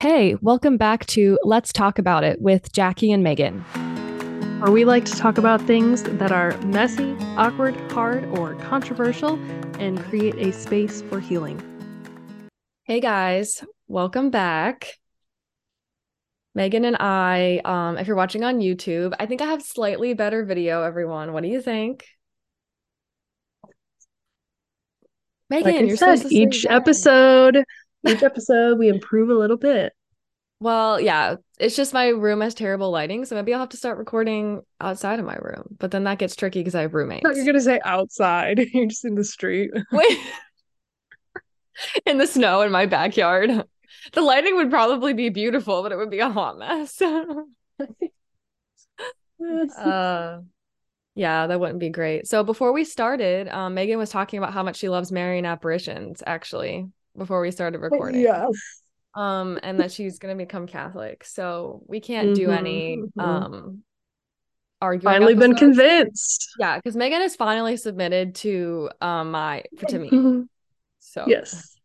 Hey, welcome back to Let's Talk About It with Jackie and Megan. Where we like to talk about things that are messy, awkward, hard, or controversial and create a space for healing. Hey guys, welcome back. Megan and I, um, if you're watching on YouTube, I think I have slightly better video, everyone. What do you think? Megan, like you're said, each episode each episode we improve a little bit. Well, yeah, it's just my room has terrible lighting, so maybe I'll have to start recording outside of my room. But then that gets tricky because I have roommates. you're gonna say outside. you're just in the street. Wait. in the snow in my backyard. The lighting would probably be beautiful, but it would be a hot mess. uh yeah, that wouldn't be great. So before we started, um, Megan was talking about how much she loves Marian apparitions, actually before we started recording. Yes. Um, and that she's gonna become Catholic. So we can't mm-hmm, do any mm-hmm. um arguing. Finally been convinced. Yeah, because Megan is finally submitted to um my to me. So yes.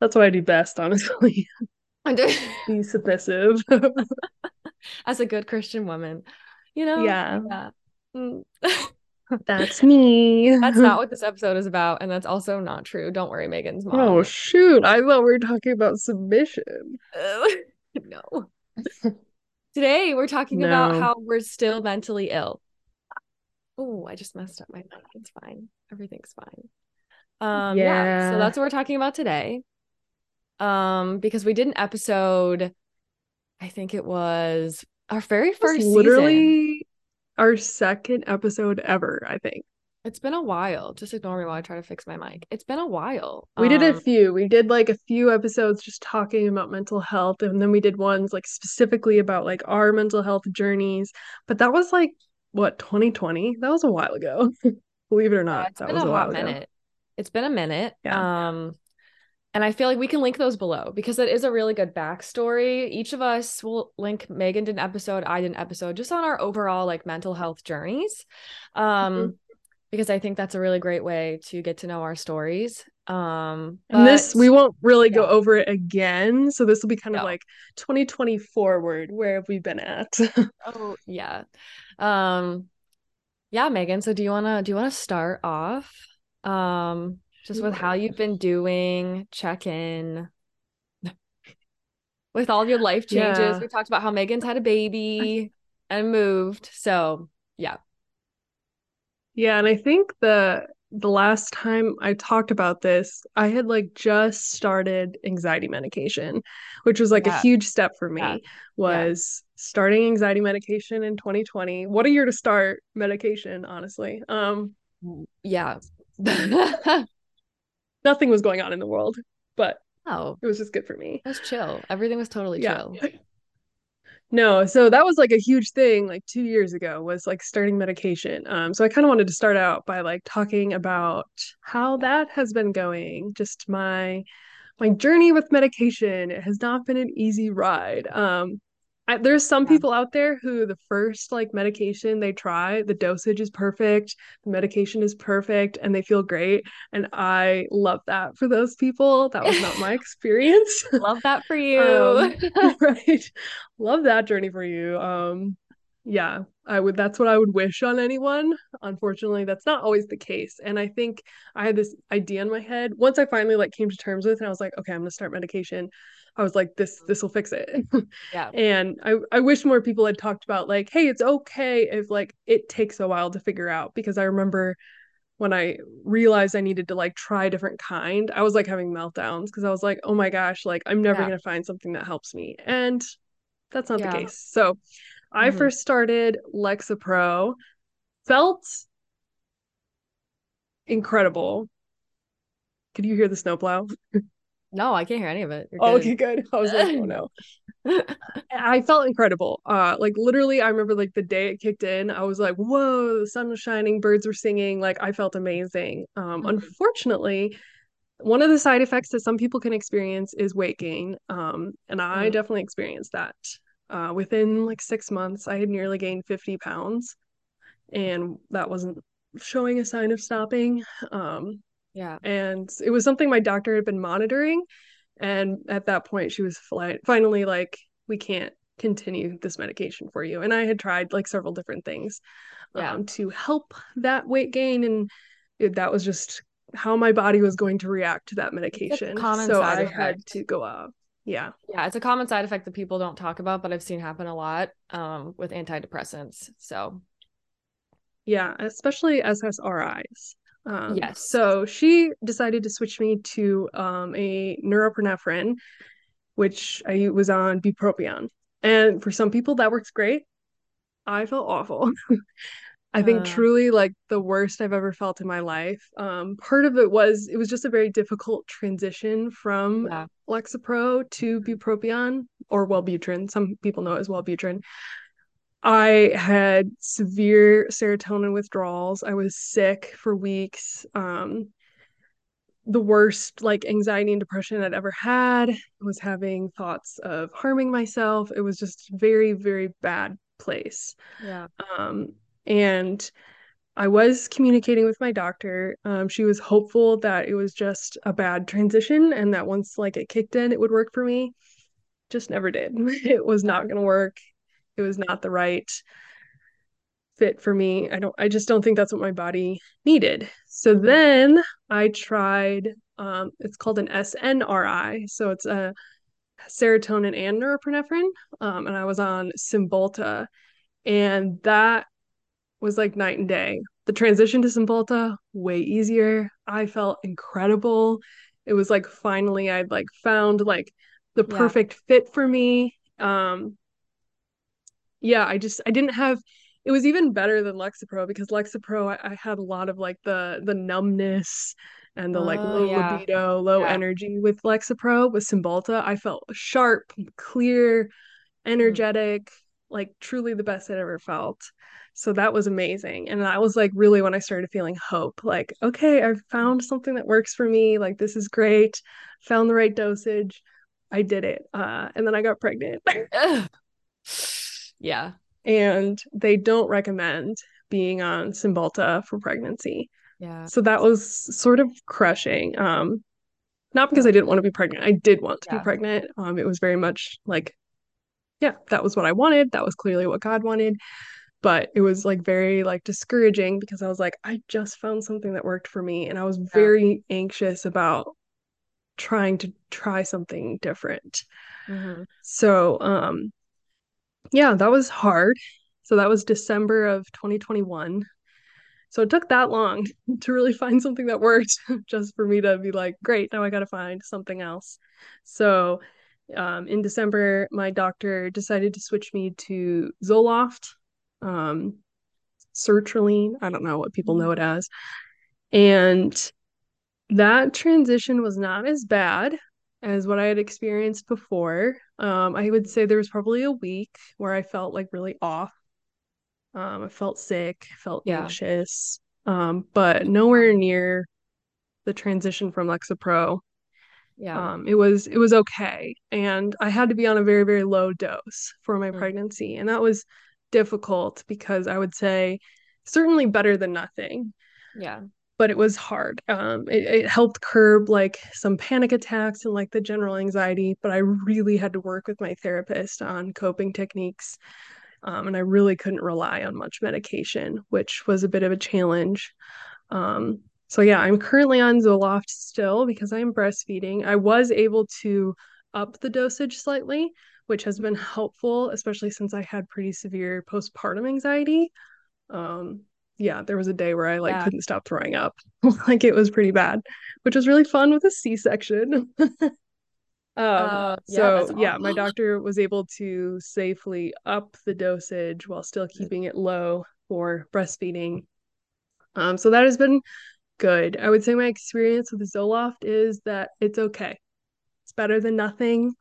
That's what I do best, honestly. Be submissive. As a good Christian woman. You know? Yeah. yeah. Mm. That's me. That's not what this episode is about, and that's also not true. Don't worry, Megan's mom. Oh shoot! I thought we were talking about submission. no. Today we're talking no. about how we're still mentally ill. Oh, I just messed up my mic. It's fine. Everything's fine. Um, yeah. yeah. So that's what we're talking about today. Um, because we did an episode. I think it was our very first literally season our second episode ever, I think. It's been a while. Just ignore me while I try to fix my mic. It's been a while. We did a um, few. We did like a few episodes just talking about mental health. And then we did ones like specifically about like our mental health journeys. But that was like what, 2020? That was a while ago. Believe it or not. Yeah, that was a, a while minute. Ago. It's been a minute. Yeah. Um and I feel like we can link those below because it is a really good backstory. Each of us will link Megan did an episode, I did an episode just on our overall like mental health journeys. Um, mm-hmm. because I think that's a really great way to get to know our stories. Um, but, and this we won't really yeah. go over it again. So this will be kind no. of like 2020 forward. Where have we been at? oh yeah. Um yeah, Megan. So do you wanna do you wanna start off? Um just with how you've been doing, check in with all your life changes. Yeah. We talked about how Megan's had a baby and moved. So, yeah. Yeah, and I think the the last time I talked about this, I had like just started anxiety medication, which was like yeah. a huge step for me. Yeah. Was starting anxiety medication in 2020. What a year to start medication, honestly. Um yeah. nothing was going on in the world, but oh, it was just good for me. It was chill. Everything was totally yeah. chill. No, so that was like a huge thing like 2 years ago was like starting medication. Um so I kind of wanted to start out by like talking about how that has been going, just my my journey with medication. It has not been an easy ride. Um I, there's some people out there who the first like medication they try, the dosage is perfect, the medication is perfect, and they feel great. And I love that for those people. That was not my experience. love that for you. um, right. Love that journey for you. Um, yeah, I would that's what I would wish on anyone. Unfortunately, that's not always the case. And I think I had this idea in my head once I finally like came to terms with it, and I was like, okay, I'm gonna start medication. I was like, this this will fix it. Yeah. and I I wish more people had talked about like, hey, it's okay if like it takes a while to figure out because I remember when I realized I needed to like try a different kind, I was like having meltdowns because I was like, oh my gosh, like I'm never yeah. gonna find something that helps me. And that's not yeah. the case. So mm-hmm. I first started Lexapro, felt incredible. Could you hear the snowplow? No, I can't hear any of it. Oh, okay, good. I was like, oh no. I felt incredible. Uh like literally I remember like the day it kicked in, I was like, whoa, the sun was shining, birds were singing, like I felt amazing. Um mm-hmm. unfortunately, one of the side effects that some people can experience is weight gain. Um and I mm-hmm. definitely experienced that. Uh within like 6 months, I had nearly gained 50 pounds and that wasn't showing a sign of stopping. Um yeah. And it was something my doctor had been monitoring. And at that point, she was fly- finally like, we can't continue this medication for you. And I had tried like several different things yeah. um, to help that weight gain. And it, that was just how my body was going to react to that medication. so I effect. had to go up. Yeah. Yeah. It's a common side effect that people don't talk about, but I've seen happen a lot um, with antidepressants. So, yeah, especially SSRIs. Um, yes. So she decided to switch me to um, a norepinephrine, which I was on bupropion. And for some people, that works great. I felt awful. I think uh, truly like the worst I've ever felt in my life. Um, part of it was it was just a very difficult transition from yeah. Lexapro to bupropion or Wellbutrin. Some people know it as Wellbutrin. I had severe serotonin withdrawals. I was sick for weeks. Um, the worst like anxiety and depression I'd ever had. I was having thoughts of harming myself. It was just very, very bad place. Yeah. Um, and I was communicating with my doctor. Um, she was hopeful that it was just a bad transition and that once like it kicked in, it would work for me. Just never did. It was not going to work. It was not the right fit for me. I don't I just don't think that's what my body needed. So then I tried um it's called an SNRI. So it's a serotonin and norepinephrine. Um and I was on Cymbalta and that was like night and day. The transition to Cymbalta way easier. I felt incredible. It was like finally I'd like found like the perfect yeah. fit for me. Um yeah, I just I didn't have it was even better than Lexapro because Lexapro I, I had a lot of like the the numbness and the like low yeah. libido, low yeah. energy with Lexapro. With Cymbalta, I felt sharp, clear, mm. energetic, mm. like truly the best I'd ever felt. So that was amazing. And that was like really when I started feeling hope. Like, okay, I've found something that works for me. Like this is great. Found the right dosage. I did it. Uh, and then I got pregnant. yeah. And they don't recommend being on Cymbalta for pregnancy. Yeah. So that was sort of crushing. Um, not because I didn't want to be pregnant. I did want to yeah. be pregnant. Um, it was very much like, yeah, that was what I wanted. That was clearly what God wanted. But it was like very like discouraging because I was like, I just found something that worked for me. And I was very yeah. anxious about trying to try something different. Mm-hmm. So um yeah, that was hard. So that was December of 2021. So it took that long to really find something that worked just for me to be like, great, now I got to find something else. So um, in December, my doctor decided to switch me to Zoloft, um, sertraline. I don't know what people know it as. And that transition was not as bad as what I had experienced before. Um, I would say there was probably a week where I felt like really off. Um, I felt sick, felt yeah. anxious, um, but nowhere near the transition from Lexapro. Yeah. Um, it was it was okay, and I had to be on a very very low dose for my mm. pregnancy, and that was difficult because I would say certainly better than nothing. Yeah but it was hard. Um, it, it helped curb like some panic attacks and like the general anxiety, but I really had to work with my therapist on coping techniques. Um, and I really couldn't rely on much medication, which was a bit of a challenge. Um, so yeah, I'm currently on Zoloft still because I'm breastfeeding. I was able to up the dosage slightly, which has been helpful, especially since I had pretty severe postpartum anxiety. Um, yeah, there was a day where I like yeah. couldn't stop throwing up. like it was pretty bad, which was really fun with a C-section. um, uh, yeah, so awesome. yeah, my doctor was able to safely up the dosage while still keeping it low for breastfeeding. Um, so that has been good. I would say my experience with Zoloft is that it's okay. It's better than nothing.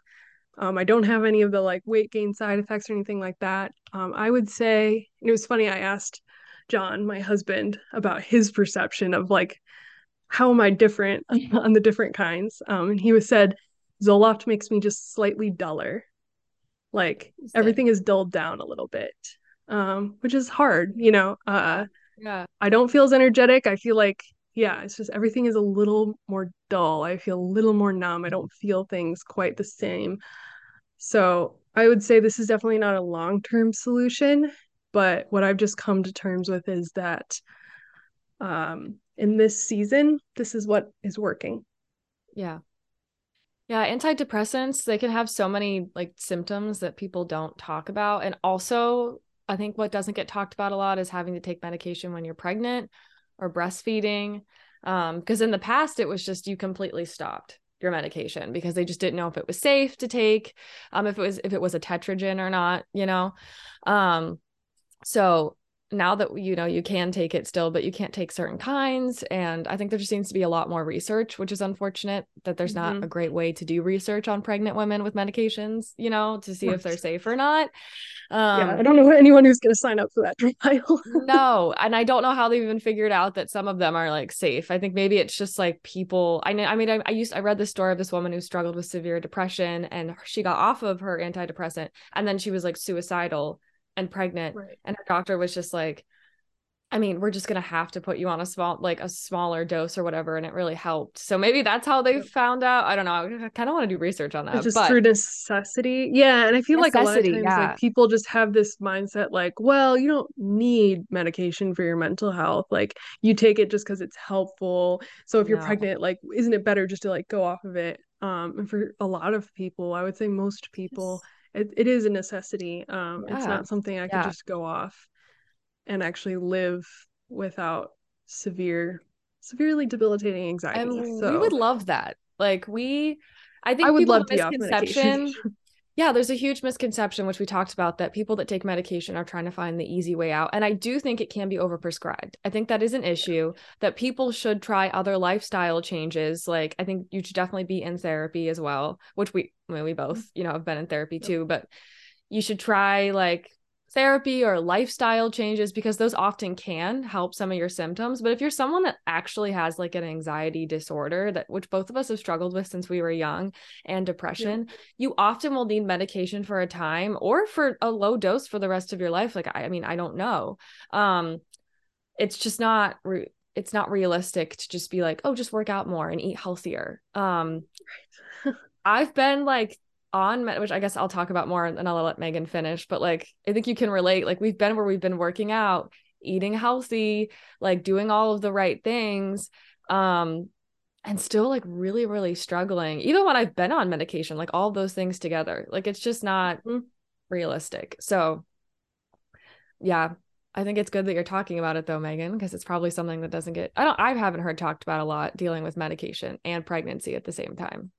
Um, I don't have any of the like weight gain side effects or anything like that. Um, I would say it was funny. I asked John, my husband, about his perception of like how am I different on the different kinds. Um, and he was said Zoloft makes me just slightly duller. Like everything is dulled down a little bit. Um, which is hard, you know. Uh yeah. I don't feel as energetic. I feel like yeah, it's just everything is a little more dull. I feel a little more numb. I don't feel things quite the same. So I would say this is definitely not a long term solution, but what I've just come to terms with is that um, in this season, this is what is working. Yeah. Yeah, antidepressants, they can have so many like symptoms that people don't talk about. And also, I think what doesn't get talked about a lot is having to take medication when you're pregnant or breastfeeding. Um, because in the past it was just you completely stopped your medication because they just didn't know if it was safe to take, um, if it was if it was a teratogen or not, you know. Um, so now that you know you can take it still but you can't take certain kinds and i think there just seems to be a lot more research which is unfortunate that there's mm-hmm. not a great way to do research on pregnant women with medications you know to see if they're safe or not. Um, yeah i don't know anyone who's going to sign up for that trial. No and i don't know how they've even figured out that some of them are like safe. I think maybe it's just like people i know i mean I, I used i read the story of this woman who struggled with severe depression and she got off of her antidepressant and then she was like suicidal and pregnant right. and her doctor was just like I mean, we're just gonna have to put you on a small, like a smaller dose or whatever, and it really helped. So maybe that's how they found out. I don't know. I kind of want to do research on that. It's just but... through necessity, yeah. And I feel necessity, like a lot of times, yeah. like people just have this mindset, like, well, you don't need medication for your mental health. Like, you take it just because it's helpful. So if you're no. pregnant, like, isn't it better just to like go off of it? Um, and for a lot of people, I would say most people. Yes it, it is a necessity um yeah. it's not something i yeah. could just go off and actually live without severe severely debilitating anxiety and so we would love that like we i think I would love the misconception yeah, there's a huge misconception, which we talked about, that people that take medication are trying to find the easy way out. And I do think it can be overprescribed. I think that is an issue that people should try other lifestyle changes. Like, I think you should definitely be in therapy as well, which we, I mean, we both, mm-hmm. you know, have been in therapy too, but you should try like therapy or lifestyle changes because those often can help some of your symptoms. But if you're someone that actually has like an anxiety disorder that which both of us have struggled with since we were young and depression yeah. you often will need medication for a time or for a low dose for the rest of your life. Like i, I mean i don't know. Um it's just not re- it's not realistic to just be like oh just work out more and eat healthier. Um I've been like on which I guess I'll talk about more and then I'll let Megan finish, but like I think you can relate. Like we've been where we've been working out, eating healthy, like doing all of the right things. Um, and still like really, really struggling, even when I've been on medication, like all those things together. Like it's just not mm-hmm. realistic. So yeah, I think it's good that you're talking about it though, Megan, because it's probably something that doesn't get I don't I haven't heard talked about a lot dealing with medication and pregnancy at the same time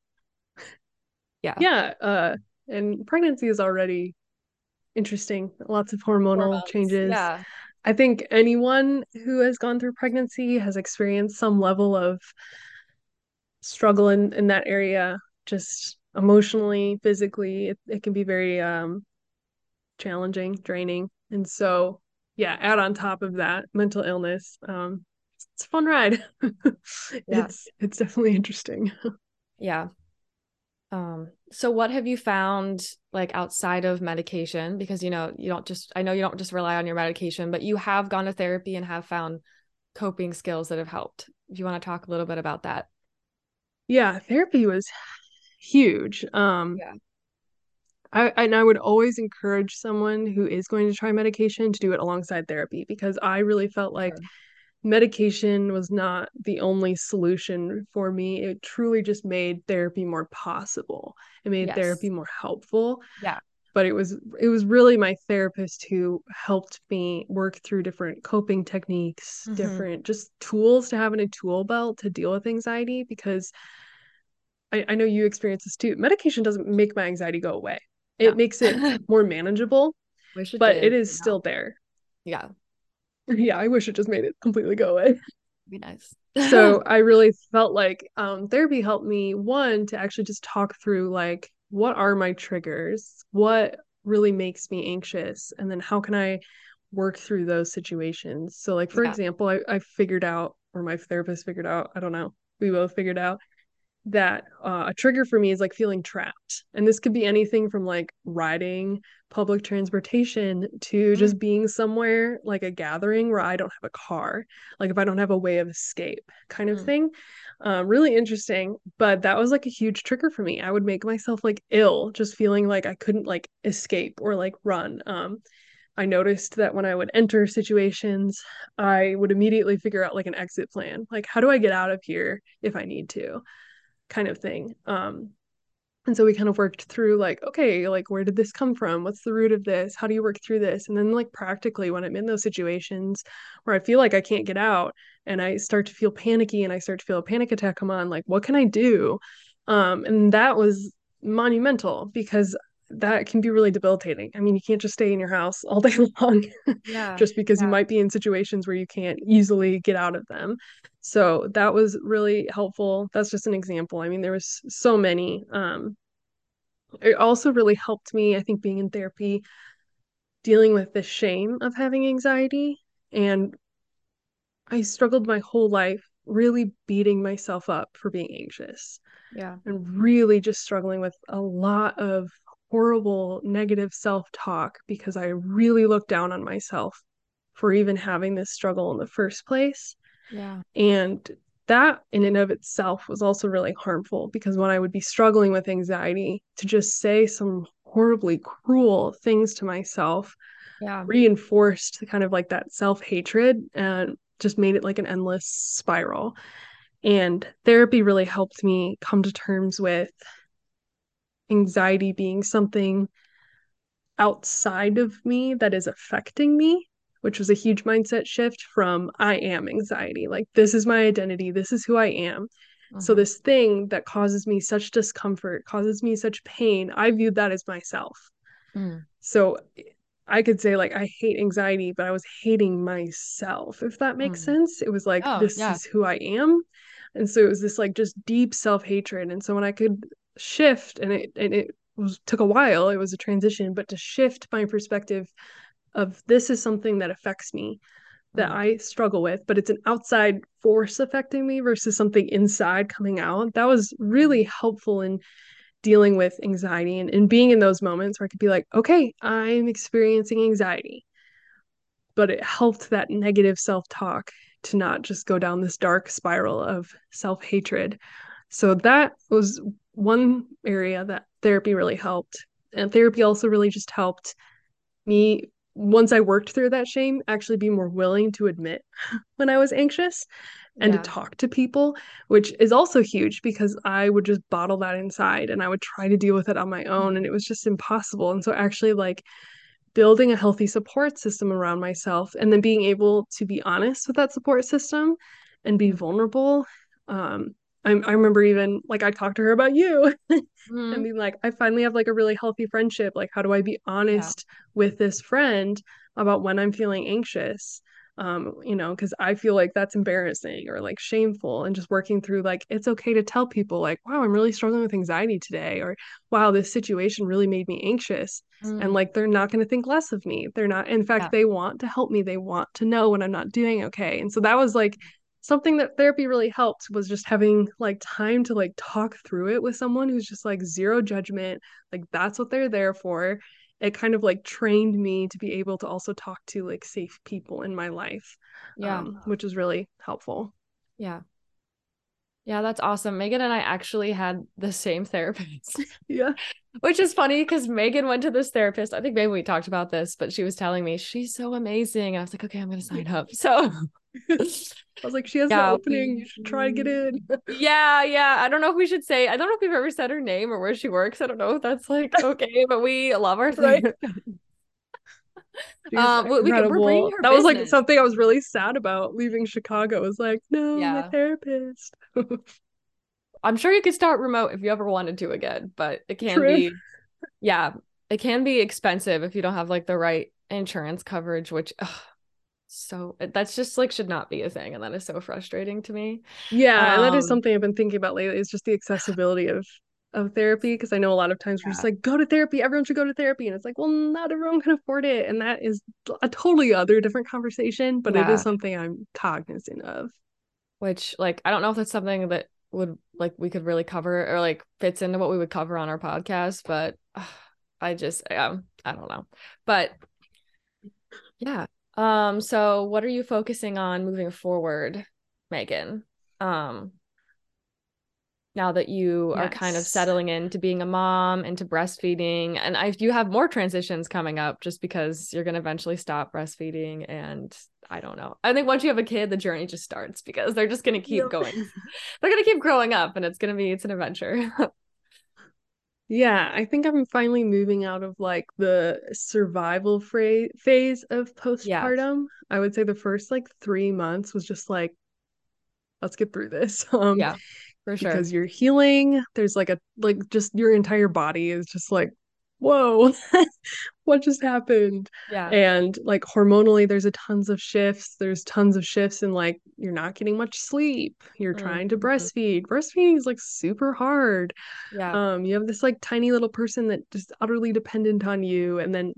yeah. Yeah uh and pregnancy is already interesting. Lots of hormonal Hormones. changes. yeah. I think anyone who has gone through pregnancy has experienced some level of struggle in in that area just emotionally physically. It, it can be very um challenging draining. And so yeah add on top of that mental illness um it's a fun ride. Yeah. it's it's definitely interesting. Yeah um, so what have you found like outside of medication? Because you know, you don't just I know you don't just rely on your medication, but you have gone to therapy and have found coping skills that have helped. Do you want to talk a little bit about that? Yeah, therapy was huge. Um yeah. I and I would always encourage someone who is going to try medication to do it alongside therapy because I really felt like sure medication was not the only solution for me. It truly just made therapy more possible. It made yes. therapy more helpful. Yeah. But it was it was really my therapist who helped me work through different coping techniques, mm-hmm. different just tools to have in a tool belt to deal with anxiety because I, I know you experience this too. Medication doesn't make my anxiety go away. It yeah. makes it more manageable, it but did, it is still there. Yeah. Yeah, I wish it just made it completely go away. Be nice. so I really felt like um, therapy helped me one to actually just talk through like what are my triggers, what really makes me anxious, and then how can I work through those situations. So like for yeah. example, I, I figured out or my therapist figured out, I don't know, we both figured out that uh, a trigger for me is like feeling trapped. And this could be anything from like riding public transportation to mm. just being somewhere like a gathering where I don't have a car, like if I don't have a way of escape kind of mm. thing. Um, really interesting. But that was like a huge trigger for me. I would make myself like ill just feeling like I couldn't like escape or like run. Um, I noticed that when I would enter situations, I would immediately figure out like an exit plan. Like, how do I get out of here if I need to? Kind of thing. Um, and so we kind of worked through like, okay, like where did this come from? What's the root of this? How do you work through this? And then like practically when I'm in those situations where I feel like I can't get out and I start to feel panicky and I start to feel a panic attack come on, like what can I do? Um, and that was monumental because that can be really debilitating. I mean, you can't just stay in your house all day long yeah, just because yeah. you might be in situations where you can't easily get out of them. So that was really helpful. That's just an example. I mean, there was so many. Um, it also really helped me, I think, being in therapy, dealing with the shame of having anxiety. And I struggled my whole life really beating myself up for being anxious. Yeah. And really just struggling with a lot of horrible negative self talk because I really looked down on myself for even having this struggle in the first place. Yeah. And that in and of itself was also really harmful because when I would be struggling with anxiety, to just say some horribly cruel things to myself yeah. reinforced kind of like that self hatred and just made it like an endless spiral. And therapy really helped me come to terms with anxiety being something outside of me that is affecting me, which was a huge mindset shift from I am anxiety. Like, this is my identity, this is who I am. So, mm-hmm. this thing that causes me such discomfort, causes me such pain, I viewed that as myself. Mm. So, I could say, like, I hate anxiety, but I was hating myself, if that makes mm. sense. It was like, oh, this yeah. is who I am. And so it was this like just deep self hatred. And so when I could shift and it and it was took a while it was a transition but to shift my perspective of this is something that affects me that mm-hmm. I struggle with, but it's an outside force affecting me versus something inside coming out. That was really helpful in dealing with anxiety and, and being in those moments where I could be like, okay, I'm experiencing anxiety. But it helped that negative self talk to not just go down this dark spiral of self hatred. So that was one area that therapy really helped. And therapy also really just helped me once I worked through that shame, actually be more willing to admit when I was anxious and yeah. to talk to people, which is also huge because I would just bottle that inside and I would try to deal with it on my own and it was just impossible. And so actually like building a healthy support system around myself and then being able to be honest with that support system and be vulnerable um, I, I remember even like I talked to her about you mm. and being like, I finally have like a really healthy friendship. Like, how do I be honest yeah. with this friend about when I'm feeling anxious? Um, you know, because I feel like that's embarrassing or like shameful, and just working through like it's okay to tell people like, wow, I'm really struggling with anxiety today, or wow, this situation really made me anxious, mm. and like they're not going to think less of me. They're not. In fact, yeah. they want to help me. They want to know when I'm not doing okay, and so that was like something that therapy really helped was just having like time to like talk through it with someone who's just like zero judgment like that's what they're there for. It kind of like trained me to be able to also talk to like safe people in my life yeah. um, which was really helpful. Yeah yeah that's awesome megan and i actually had the same therapist yeah which is funny because megan went to this therapist i think maybe we talked about this but she was telling me she's so amazing and i was like okay i'm gonna sign up so I was like, she has yeah, an opening. We, you should try to get in. yeah, yeah. I don't know if we should say. I don't know if we've ever said her name or where she works. I don't know if that's like okay, but we love our right. Um, we, we that business. was like something I was really sad about leaving Chicago. Was like, no, yeah. my therapist. I'm sure you could start remote if you ever wanted to again, but it can True. be, yeah, it can be expensive if you don't have like the right insurance coverage, which ugh, so that's just like should not be a thing and that is so frustrating to me yeah um, and that is um, something i've been thinking about lately is just the accessibility of of therapy because i know a lot of times yeah. we're just like go to therapy everyone should go to therapy and it's like well not everyone can afford it and that is a totally other different conversation but yeah. it is something i'm cognizant of which like i don't know if that's something that would like we could really cover or like fits into what we would cover on our podcast, but uh, I just um I don't know. But yeah. Um so what are you focusing on moving forward, Megan? Um now that you yes. are kind of settling into being a mom into breastfeeding and I you have more transitions coming up just because you're going to eventually stop breastfeeding and I don't know. I think once you have a kid the journey just starts because they're just going to keep going. they're going to keep growing up and it's going to be it's an adventure. yeah, I think I'm finally moving out of like the survival fra- phase of postpartum. Yes. I would say the first like 3 months was just like let's get through this. Um yeah for sure. because you're healing there's like a like just your entire body is just like whoa what just happened? Yeah. And like hormonally there's a tons of shifts there's tons of shifts and like you're not getting much sleep you're mm-hmm. trying to breastfeed. Breastfeeding is like super hard. Yeah. Um you have this like tiny little person that just utterly dependent on you and then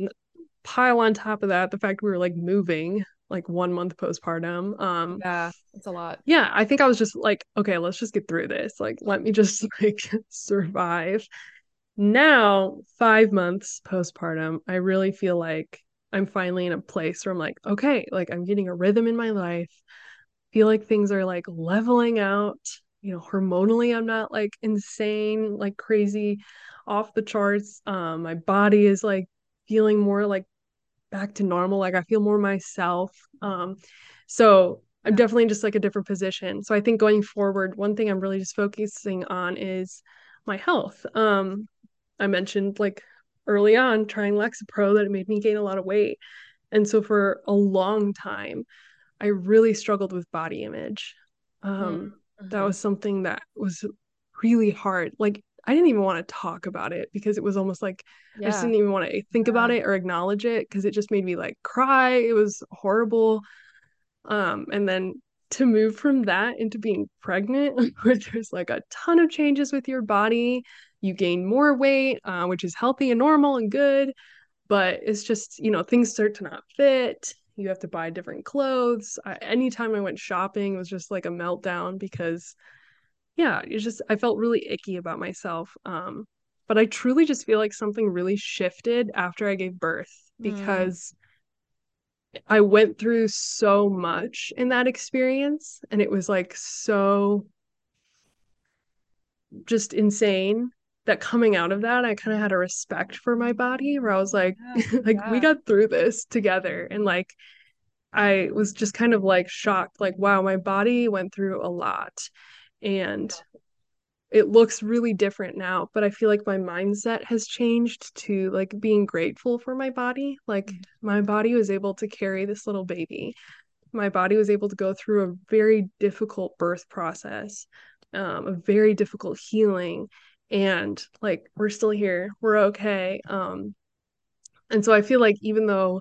pile on top of that the fact we were like moving like one month postpartum. Um yeah, it's a lot. Yeah, I think I was just like, okay, let's just get through this. Like, let me just like survive. Now, five months postpartum, I really feel like I'm finally in a place where I'm like, okay, like I'm getting a rhythm in my life. Feel like things are like leveling out. You know, hormonally, I'm not like insane, like crazy off the charts. Um, my body is like feeling more like back to normal like i feel more myself um so i'm definitely just like a different position. So i think going forward one thing i'm really just focusing on is my health. Um i mentioned like early on trying lexapro that it made me gain a lot of weight. And so for a long time i really struggled with body image. Um mm-hmm. that was something that was really hard. Like I didn't even want to talk about it because it was almost like yeah. I just didn't even want to think yeah. about it or acknowledge it because it just made me like cry. It was horrible. Um, and then to move from that into being pregnant, where there's like a ton of changes with your body, you gain more weight, uh, which is healthy and normal and good, but it's just you know things start to not fit. You have to buy different clothes. I, anytime I went shopping, it was just like a meltdown because yeah, it's just I felt really icky about myself. Um, but I truly just feel like something really shifted after I gave birth mm. because mm. I went through so much in that experience and it was like so just insane that coming out of that I kind of had a respect for my body where I was like yeah, like yeah. we got through this together and like I was just kind of like shocked like wow my body went through a lot and it looks really different now but i feel like my mindset has changed to like being grateful for my body. Like mm-hmm. my body was able to carry this little baby. My body was able to go through a very difficult birth process um, a very difficult healing and like we're still here. We're okay um and so i feel like even though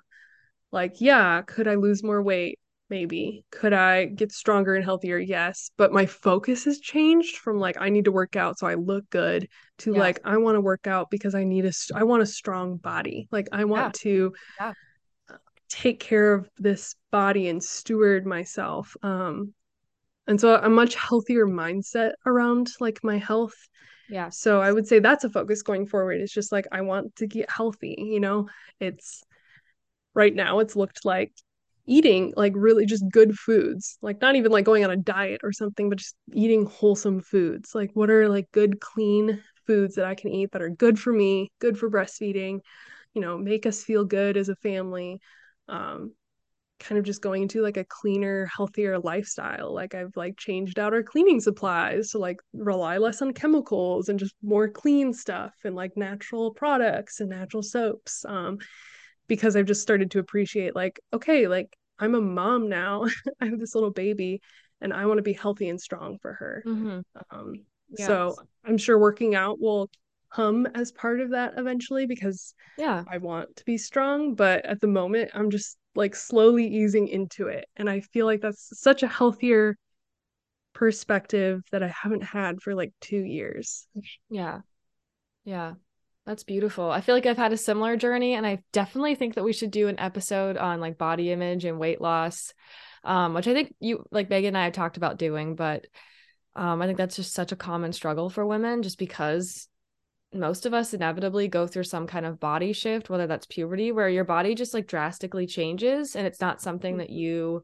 like yeah could i lose more weight maybe. Could i get stronger and healthier? Yes but my focus has changed from like i need to work out so i look good to yeah. like i want to work out because i need a i want a strong body. Like i want yeah. to yeah. take care of this body and steward myself um and so a much healthier mindset around like my health. Yeah. So i would say that's a focus going forward. It's just like i want to get healthy you know? It's right now it's looked like eating like really just good foods like not even like going on a diet or something but just eating wholesome foods. Like what are like good clean foods that i can eat that are good for me good for breastfeeding you know make us feel good as a family um kind of just going into like a cleaner healthier lifestyle? Like i've like changed out our cleaning supplies to like rely less on chemicals and just more clean stuff and like natural products and natural soaps um because I've just started to appreciate like, okay, like I'm a mom now. I have this little baby and I want to be healthy and strong for her. Mm-hmm. Um, yes. So I'm sure working out will come as part of that eventually because yeah, I want to be strong. But at the moment, I'm just like slowly easing into it. And I feel like that's such a healthier perspective that I haven't had for like two years. Yeah. Yeah. That's beautiful. I feel like I've had a similar journey and I definitely think that we should do an episode on like body image and weight loss. Um, which I think you like Megan and I have talked about doing, but Um, I think that's just such a common struggle for women, just because most of us inevitably go through some kind of body shift, whether that's puberty, where your body just like drastically changes and it's not something that you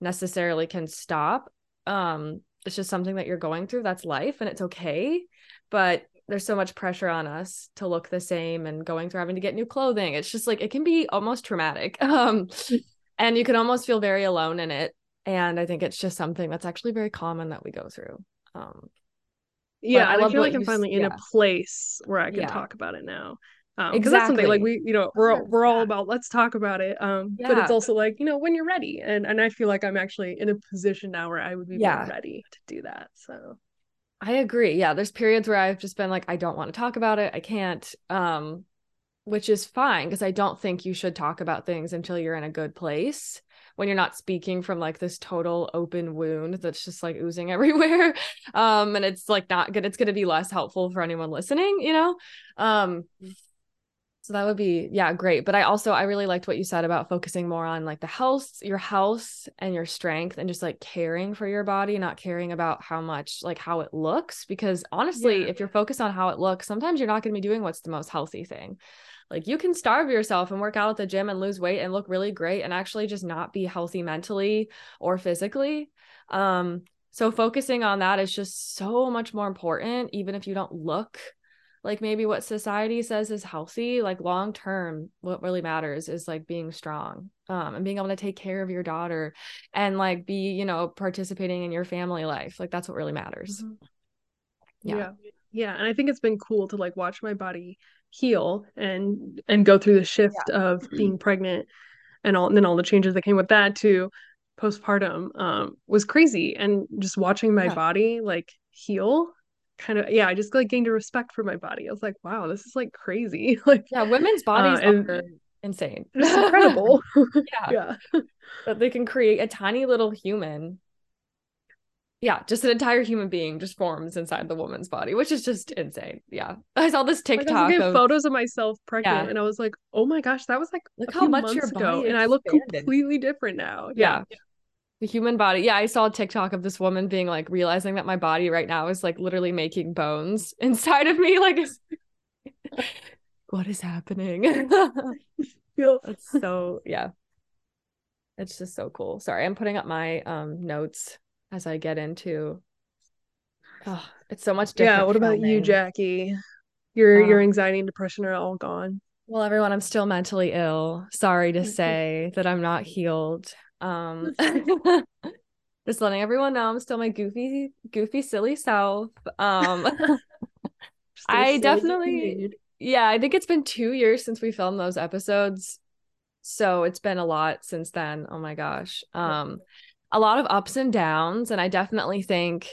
necessarily can stop. Um, it's just something that you're going through. That's life and it's okay. But there's so much pressure on us to look the same and going through having to get new clothing. It's just like it can be almost traumatic. Um, and you can almost feel very alone in it and i think it's just something that's actually very common that we go through um yeah i, I feel like i'm finally in a place where i can yeah. talk about it now um because exactly. that's something like we you know we're we're all about let's talk about it um yeah. but it's also like you know when you're ready and and i feel like i'm actually in a position now where i would be yeah. ready to do that so i agree. Yeah there's periods where i've just been like i don't want to talk about it i can't um which is fine because i don't think you should talk about things until you're in a good place when you're not speaking from like this total open wound that's just like oozing everywhere um and it's like not good it's going to be less helpful for anyone listening you know? Um so that would be yeah great but i also i really liked what you said about focusing more on like the health your health and your strength and just like caring for your body not caring about how much like how it looks because honestly yeah. if you're focused on how it looks sometimes you're not going to be doing what's the most healthy thing like you can starve yourself and work out at the gym and lose weight and look really great and actually just not be healthy mentally or physically. Um, so focusing on that is just so much more important, even if you don't look like maybe what society says is healthy like long term what really matters is like being strong um and being able to take care of your daughter and like be you know participating in your family life like that's what really matters mm-hmm. yeah. yeah yeah and i think it's been cool to like watch my body heal and and go through the shift yeah. of being pregnant and all and then all the changes that came with that to postpartum um was crazy and just watching my yeah. body like heal kind of yeah i just like gained a respect for my body i was like wow this is like crazy like yeah women's uh, bodies uh, and, are insane it's incredible yeah yeah that they can create a tiny little human yeah, just an entire human being just forms inside the woman's body, which is just insane. Yeah. I saw this TikTok like I of photos of myself pregnant yeah. and I was like, oh my gosh, that was like look how much your ago, and I look completely different now. Yeah. yeah. The human body. Yeah, I saw a TikTok of this woman being like realizing that my body right now is like literally making bones inside of me. Like what is happening? It's so yeah. It's just so cool. Sorry, I'm putting up my um notes as I get into. Oh, it's so much different. Yeah. What about you, Jackie? Your um, your anxiety and depression are all gone. Well, everyone, I'm still mentally ill. Sorry to say that I'm not healed. Um, just letting everyone know I'm still my goofy, goofy, silly self. Um, I definitely, yeah, I think it's been two years since we filmed those episodes, so it's been a lot since then. Oh my gosh. Um, a lot of ups and downs. And I definitely think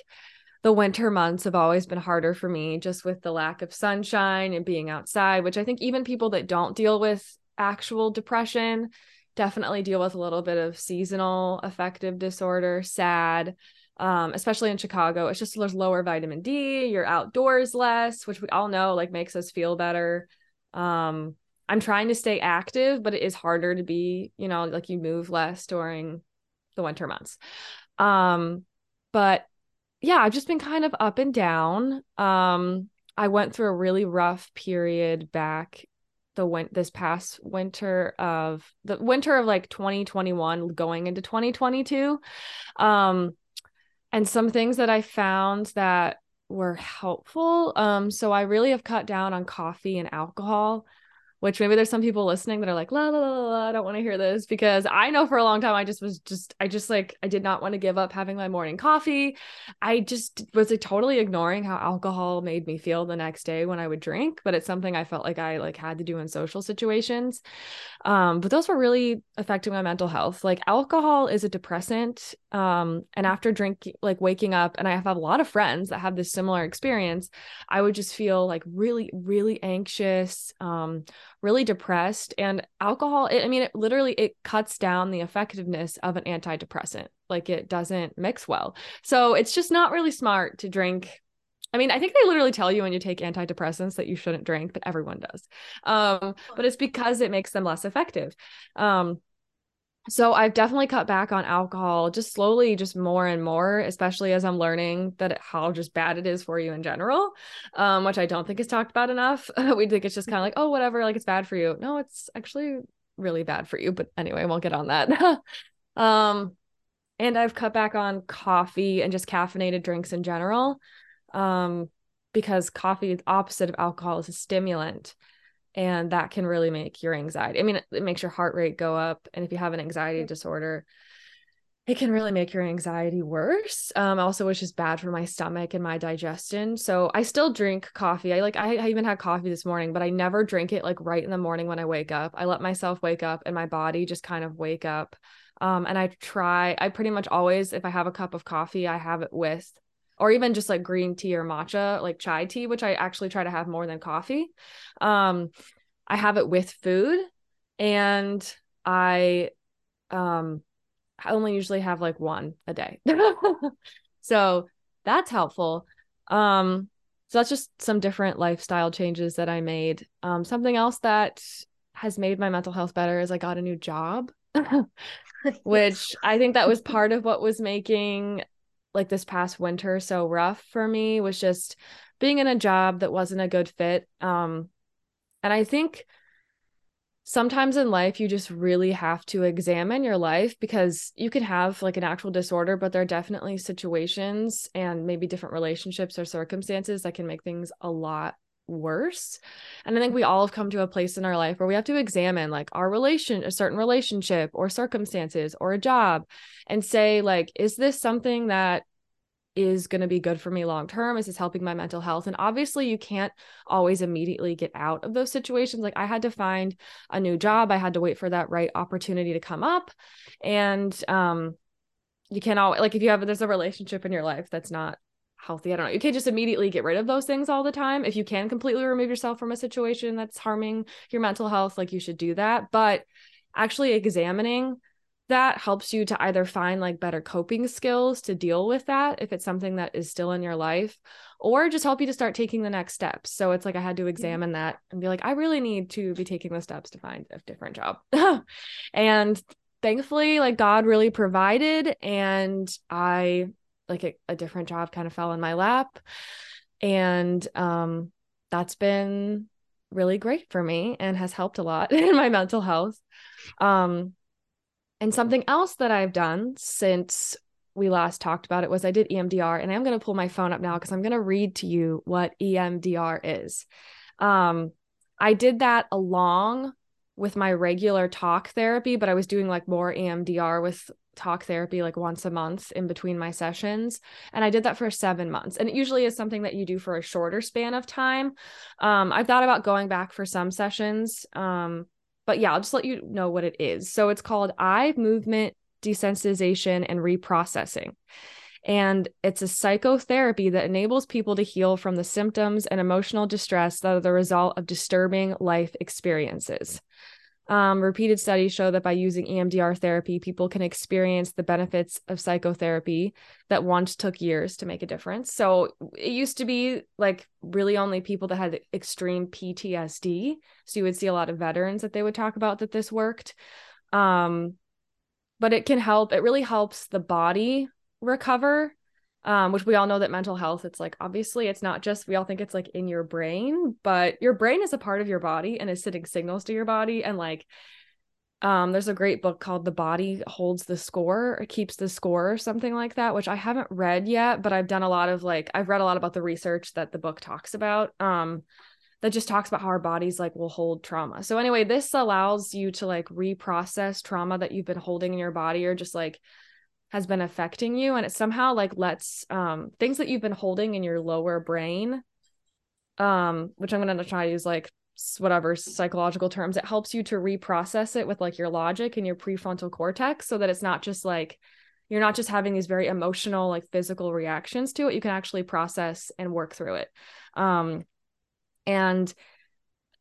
the winter months have always been harder for me just with the lack of sunshine and being outside, which I think even people that don't deal with actual depression definitely deal with a little bit of seasonal affective disorder, SAD. Um, especially in Chicago, it's just there's lower vitamin D, you're outdoors less, which we all know like makes us feel better. Um, I'm trying to stay active, but it is harder to be, you know, like you move less during the winter months. Um, but yeah, I've just been kind of up and down. Um, I went through a really rough period back the win- this past winter of the winter of like 2021 going into 2022. Um, and some things that I found that were helpful. Um, so I really have cut down on coffee and alcohol which maybe there's some people listening that are like, la la la la, I don't want to hear this because I know for a long time I just was just I just like I did not want to give up having my morning coffee. I just was like, totally ignoring how alcohol made me feel the next day when I would drink, but it's something I felt like I like had to do in social situations. Um, but those were really affecting my mental health. Like alcohol is a depressant. Um, and after drinking, like waking up, and I have a lot of friends that have this similar experience, I would just feel like really, really anxious. Um, really depressed and alcohol it, i mean it literally it cuts down the effectiveness of an antidepressant like it doesn't mix well so it's just not really smart to drink I mean, I think they literally tell you when you take antidepressants that you shouldn't drink, but everyone does. Um, but it's because it makes them less effective. Um, so I've definitely cut back on alcohol just slowly, just more and more, especially as I'm learning that how just bad it is for you in general, um, which I don't think is talked about enough. we think it's just kind of like, oh, whatever, like it's bad for you. No, it's actually really bad for you. But anyway, I won't get on that. um, and I've cut back on coffee and just caffeinated drinks in general, um, because coffee, the opposite of alcohol, is a stimulant and that can really make your anxiety i mean it makes your heart rate go up and if you have an anxiety disorder it can really make your anxiety worse um also which is bad for my stomach and my digestion so i still drink coffee i like I, I even had coffee this morning but i never drink it like right in the morning when i wake up i let myself wake up and my body just kind of wake up um and i try i pretty much always if i have a cup of coffee i have it with or even just like green tea or matcha, like chai tea, which I actually try to have more than coffee. Um, I have it with food and I um I only usually have like one a day. so that's helpful. Um so that's just some different lifestyle changes that I made. Um something else that has made my mental health better is I got a new job. which I think that was part of what was making like this past winter so rough for me was just being in a job that wasn't a good fit um and i think sometimes in life you just really have to examine your life because you can have like an actual disorder but there are definitely situations and maybe different relationships or circumstances that can make things a lot worse. And i think we all have come to a place in our life where we have to examine like our relation a certain relationship or circumstances or a job and say like is this something that is going to be good for me long term? Is this helping my mental health? And obviously you can't always immediately get out of those situations. Like i had to find a new job. I had to wait for that right opportunity to come up. And um you can't always like if you have there's a relationship in your life that's not healthy. I don't know. You can't just immediately get rid of those things all the time. If you can completely remove yourself from a situation that's harming your mental health, like you should do that. But actually examining that helps you to either find like better coping skills to deal with that if it's something that is still in your life or just help you to start taking the next steps. So it's like I had to examine that and be like I really need to be taking the steps to find a different job. and thankfully like God really provided and I like a, a different job kind of fell in my lap and um that's been really great for me and has helped a lot in my mental health um and something else that I've done since we last talked about it was I did EMDR and I'm going to pull my phone up now because I'm going to read to you what EMDR is. Um, I did that along with my regular talk therapy, but I was doing like more EMDR with talk therapy like once a month in between my sessions and i did that for seven months and it usually is something that you do for a shorter span of time. Um, i've thought about going back for some sessions um, but yeah i'll just let you know what it is. So it's called eye movement desensitization and reprocessing and it's a psychotherapy that enables people to heal from the symptoms and emotional distress that are the result of disturbing life experiences um, repeated studies show that by using EMDR therapy, people can experience the benefits of psychotherapy that once took years to make a difference. So it used to be like really only people that had extreme PTSD. So you would see a lot of veterans that they would talk about that this worked. Um, but it can help, it really helps the body recover um, which we all know that mental health it's like obviously it's not just we all think it's like in your brain but your brain is a part of your body and is sending signals to your body. And like um there's a great book called the body holds the score or keeps the score or something like that which i haven't read yet but i've done a lot of like i've read a lot about the research that the book talks about um that just talks about how our bodies like will hold trauma. So anyway this allows you to like reprocess trauma that you've been holding in your body or just like has been affecting you and it somehow like lets um things that you've been holding in your lower brain um which i'm going to try to use like whatever psychological terms it helps you to reprocess it with like your logic and your prefrontal cortex so that it's not just like you're not just having these very emotional like physical reactions to it you can actually process and work through it. Um and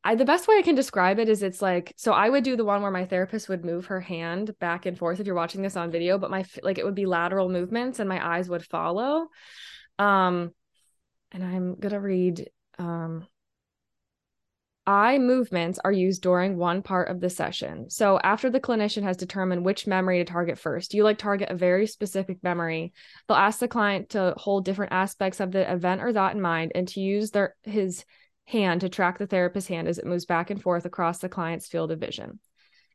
I the best way I can describe it is it's like so I would do the one where my therapist would move her hand back and forth if you're watching this on video but my like it would be lateral movements and my eyes would follow um and I'm going to read um eye movements are used during one part of the session. So after the clinician has determined which memory to target first, you like target a very specific memory. They'll ask the client to hold different aspects of the event or thought in mind and to use their his hand to track the therapist's hand as it moves back and forth across the client's field of vision.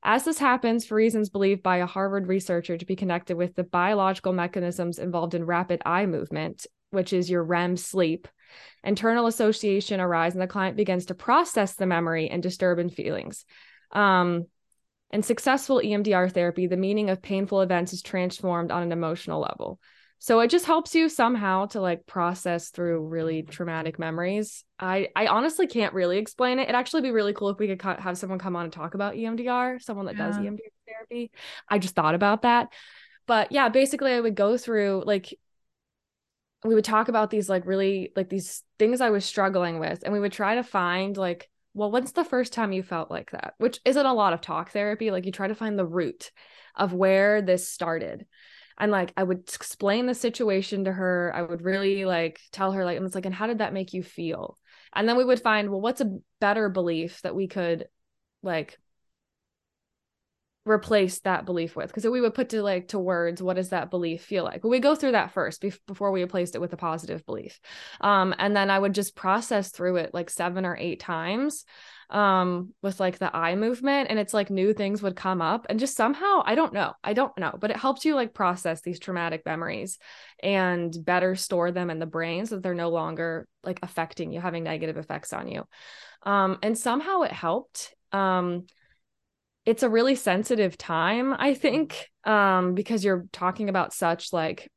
As this happens for reasons believed by a Harvard researcher to be connected with the biological mechanisms involved in rapid eye movement, which is your REM sleep, internal association arise and the client begins to process the memory and disturbing feelings. Um, in successful EMDR therapy, the meaning of painful events is transformed on an emotional level. So it just helps you somehow to like process through really traumatic memories. I I honestly can't really explain it. It'd actually be really cool if we could co- have someone come on and talk about EMDR, someone that yeah. does EMDR therapy. I just thought about that. But yeah, basically I would go through like we would talk about these like really like these things I was struggling with and we would try to find like well when's the first time you felt like that which isn't a lot of talk therapy like you try to find the root of where this started and like I would explain the situation to her. I would really like tell her like and it's like and how did that make you feel? And then we would find well what's a better belief that we could like replace that belief with because we would put to like to words what does that belief feel like? But we go through that first be- before we replaced it with a positive belief. Um and then i would just process through it like seven or eight times um with like the eye movement and it's like new things would come up and just somehow i don't know i don't know but it helps you like process these traumatic memories and better store them in the brain so that they're no longer like affecting you having negative effects on you. Um and somehow it helped um it's a really sensitive time i think um because you're talking about such like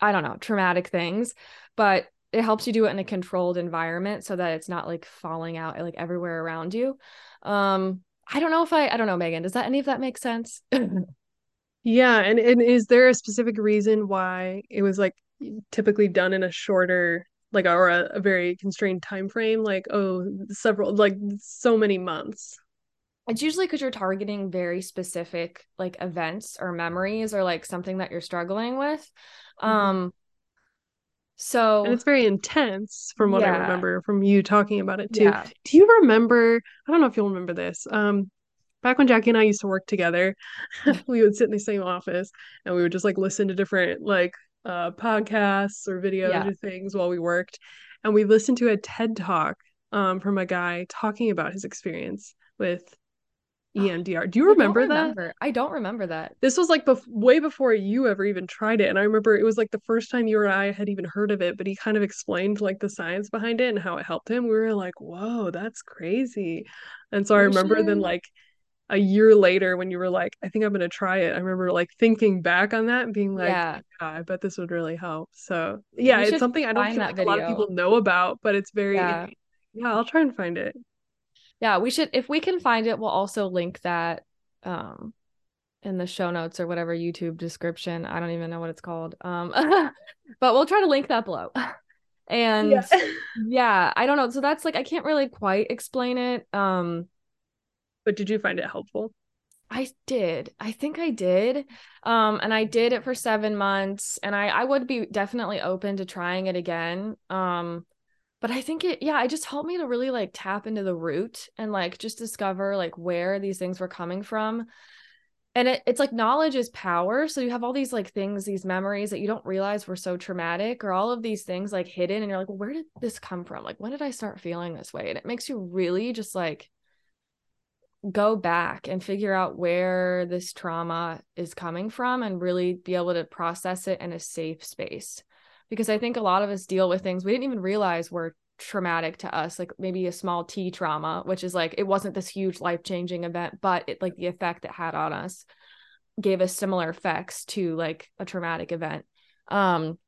i don't know traumatic things but it helps you do it in a controlled environment so that it's not like falling out like everywhere around you. Um i don't know if i i don't know megan does that any of that make sense? Yeah and, and is there a specific reason why it was like typically done in a shorter like or a, a very constrained time frame like oh several like so many months it's usually because you're targeting very specific like events or memories or like something that you're struggling with mm-hmm. um so and it's very intense from what yeah. i remember from you talking about it too yeah. do you remember i don't know if you'll remember this um back when jackie and i used to work together we would sit in the same office and we would just like listen to different like uh podcasts or videos yeah. or things while we worked and we listened to a ted talk um from a guy talking about his experience with EMDR. Do you remember, I remember that? I don't remember that. This was like bef- way before you ever even tried it. And I remember it was like the first time you or I had even heard of it, but he kind of explained like the science behind it and how it helped him. We were like, whoa, that's crazy. And so I remember then like a year later when you were like, I think I'm gonna try it. I remember like thinking back on that and being like, yeah, yeah I bet this would really help. So yeah, it's something I don't think like a lot of people know about, but it's very yeah. yeah, I'll try and find it yeah we should if we can find it we'll also link that um in the show notes or whatever youtube description i don't even know what it's called um but we'll try to link that below and yeah. yeah i don't know so that's like i can't really quite explain it um but did you find it helpful I did. I think I did. Um, and I did it for seven months. And I I would be definitely open to trying it again. Um, but I think it, yeah, it just helped me to really like tap into the root and like just discover like where these things were coming from. And it, it's like knowledge is power. So you have all these like things, these memories that you don't realize were so traumatic, or all of these things like hidden. And you're like, well, where did this come from? Like, when did I start feeling this way? And it makes you really just like go back and figure out where this trauma is coming from and really be able to process it in a safe space because I think a lot of us deal with things we didn't even realize were traumatic to us, like maybe a small T trauma, which is like it wasn't this huge life changing event, but it like the effect it had on us gave us similar effects to like a traumatic event. Um,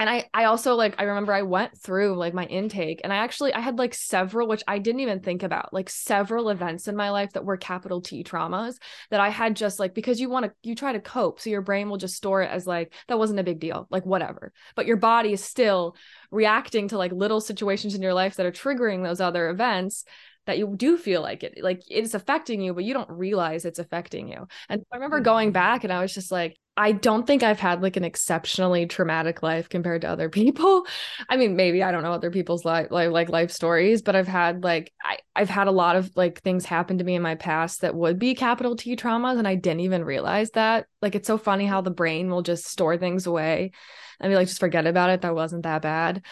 and I I also like I remember I went through like my intake and I actually I had like several which I didn't even think about like several events in my life that were capital T traumas that I had just like because you want to you try to cope so your brain will just store it as like that wasn't a big deal like whatever. But your body is still reacting to like little situations in your life that are triggering those other events that you do feel like it like it's affecting you but you don't realize it's affecting you. And i remember hmm. going back and i was just like I don't think I've had like an exceptionally traumatic life compared to other people. I mean, maybe I don't know other people's life like like life stories, but I've had like I I've had a lot of like things happen to me in my past that would be capital T traumas and I didn't even realize that. Like it's so funny how the brain will just store things away and be like just forget about it that wasn't that bad.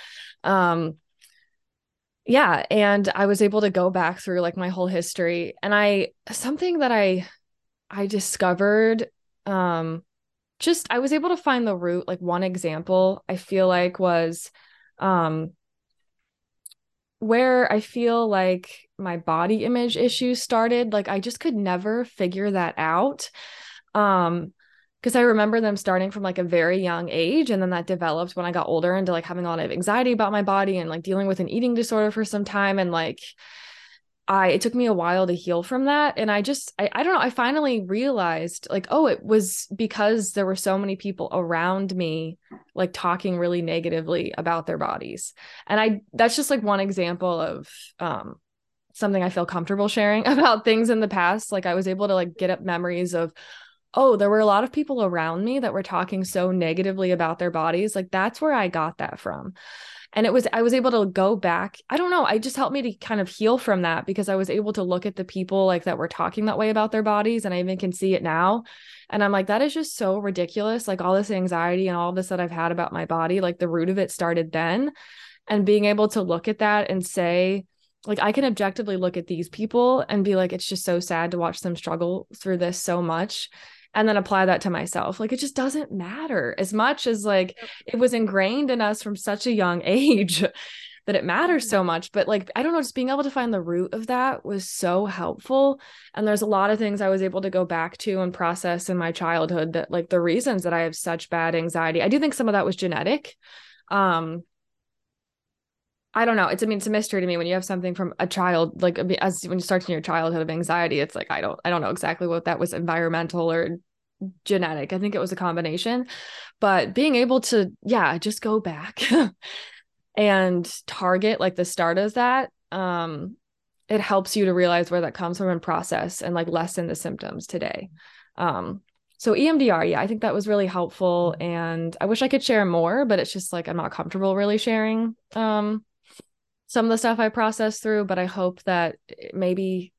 Um yeah, and I was able to go back through like my whole history and I something that I I discovered um just I was able to find the root like one example I feel like was um where I feel like my body image issues started like I just could never figure that out um because I remember them starting from like a very young age and then that developed when I got older into like having a lot of anxiety about my body and like dealing with an eating disorder for some time and like I it took me a while to heal from that and I just I, I don't know I finally realized like oh it was because there were so many people around me like talking really negatively about their bodies. And I that's just like one example of um something I feel comfortable sharing about things in the past. Like I was able to like get up memories of oh there were a lot of people around me that were talking so negatively about their bodies. Like that's where I got that from and it was i was able to go back. I don't know. I just helped me to kind of heal from that because i was able to look at the people like that were talking that way about their bodies and i even can see it now. And i'm like that is just so ridiculous like all this anxiety and all this that i've had about my body like the root of it started then. And being able to look at that and say like I can objectively look at these people and be like, it's just so sad to watch them struggle through this so much and then apply that to myself. Like it just doesn't matter as much as like it was ingrained in us from such a young age that it matters mm-hmm. so much. But like, I don't know, just being able to find the root of that was so helpful. And there's a lot of things I was able to go back to and process in my childhood that like the reasons that I have such bad anxiety. I do think some of that was genetic. Um, I don't know. It's I mean it's a mystery to me when you have something from a child like as when you start in your childhood of anxiety. It's like I don't I don't know exactly what that was environmental or genetic. I think it was a combination, but being able to yeah just go back and target like the start of that um it helps you to realize where that comes from and process and like lessen the symptoms today. Um so EMDR, yeah, I think that was really helpful and I wish I could share more, but it's just like I'm not comfortable really sharing um some of the stuff I processed through, but I hope that maybe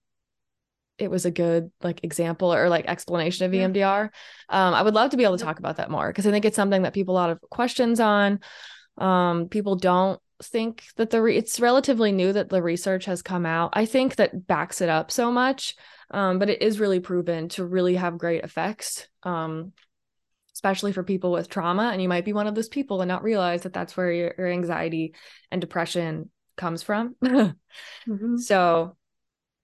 it was a good like example or like explanation of EMDR. Um, I would love to be able to talk about that more because I think it's something that people a lot of questions on. Um, people don't think that the re- it's relatively new that the research has come out. I think that backs it up so much, um, but it is really proven to really have great effects. Um, especially for people with trauma and you might be one of those people and not realize that that's where your, your anxiety and depression comes from. mm-hmm. So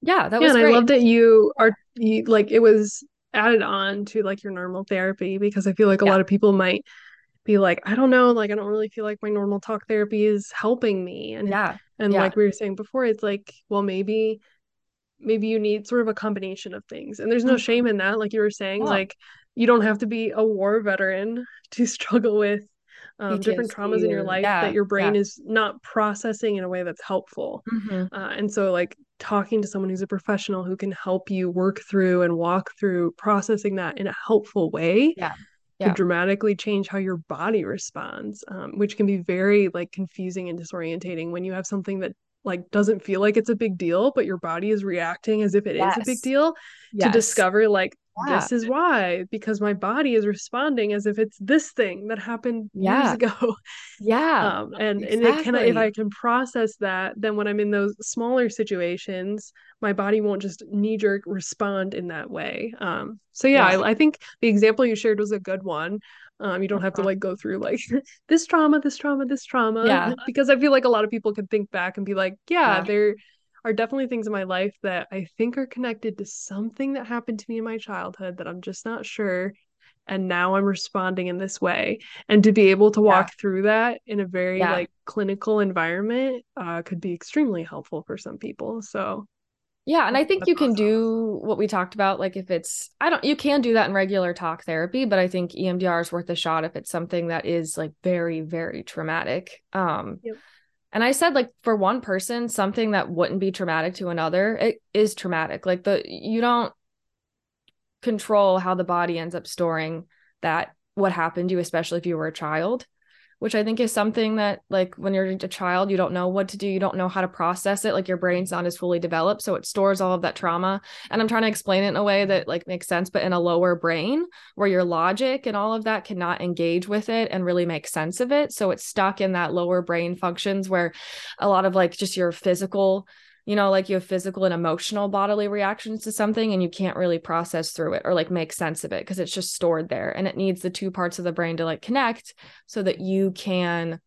yeah, that yeah, was and I love that you are you, like it was added on to like your normal therapy because I feel like a yeah. lot of people might be like, I don't know, like I don't really feel like my normal talk therapy is helping me. And yeah. And yeah. like we were saying before, it's like, well, maybe maybe you need sort of a combination of things. And there's no mm-hmm. shame in that. Like you were saying, yeah. like you don't have to be a war veteran to struggle with um, different traumas in your life yeah, that your brain yeah. is not processing in a way that's helpful. Mm-hmm. Uh, and so, like, talking to someone who's a professional who can help you work through and walk through processing that in a helpful way. Yeah. Yeah. dramatically change how your body responds, um, which can be very like confusing and disorientating when you have something that like doesn't feel like it's a big deal, but your body is reacting as if it yes. is a big deal yes. to discover like yeah. this is why because my body is responding as if it's this thing that happened yeah. years ago yeah um, and exactly. and it can if i can process that then when i'm in those smaller situations my body won't just knee jerk respond in that way um so yeah, yeah. I, I, think the example you shared was a good one um you don't have to uh-huh. like go through like this trauma this trauma this trauma yeah because i feel like a lot of people can think back and be like yeah. yeah. they're are definitely things in my life that I think are connected to something that happened to me in my childhood that I'm just not sure. And now I'm responding in this way. And to be able to walk yeah. through that in a very yeah. like clinical environment uh, could be extremely helpful for some people. So yeah, and I think you can awesome. do what we talked about. Like if it's, I don't, you can do that in regular talk therapy, but I think EMDR is worth a shot if it's something that is like very, very traumatic. Um, yep. And I said, like, for one person, something that wouldn't be traumatic to another, it is traumatic. Like, the you don't control how the body ends up storing that what happened to you especially if you were a child which I think is something that like when you're a child, you don't know what to do, you don't know how to process it, like your brain's not as fully developed, so it stores all of that trauma. And I'm trying to explain it in a way that like makes sense, but in a lower brain where your logic and all of that cannot engage with it and really make sense of it. So it's stuck in that lower brain functions where a lot of like just your physical you know, like you have physical and emotional bodily reactions to something and you can't really process through it or like make sense of it because it's just stored there and it needs the two parts of the brain to like connect so that you can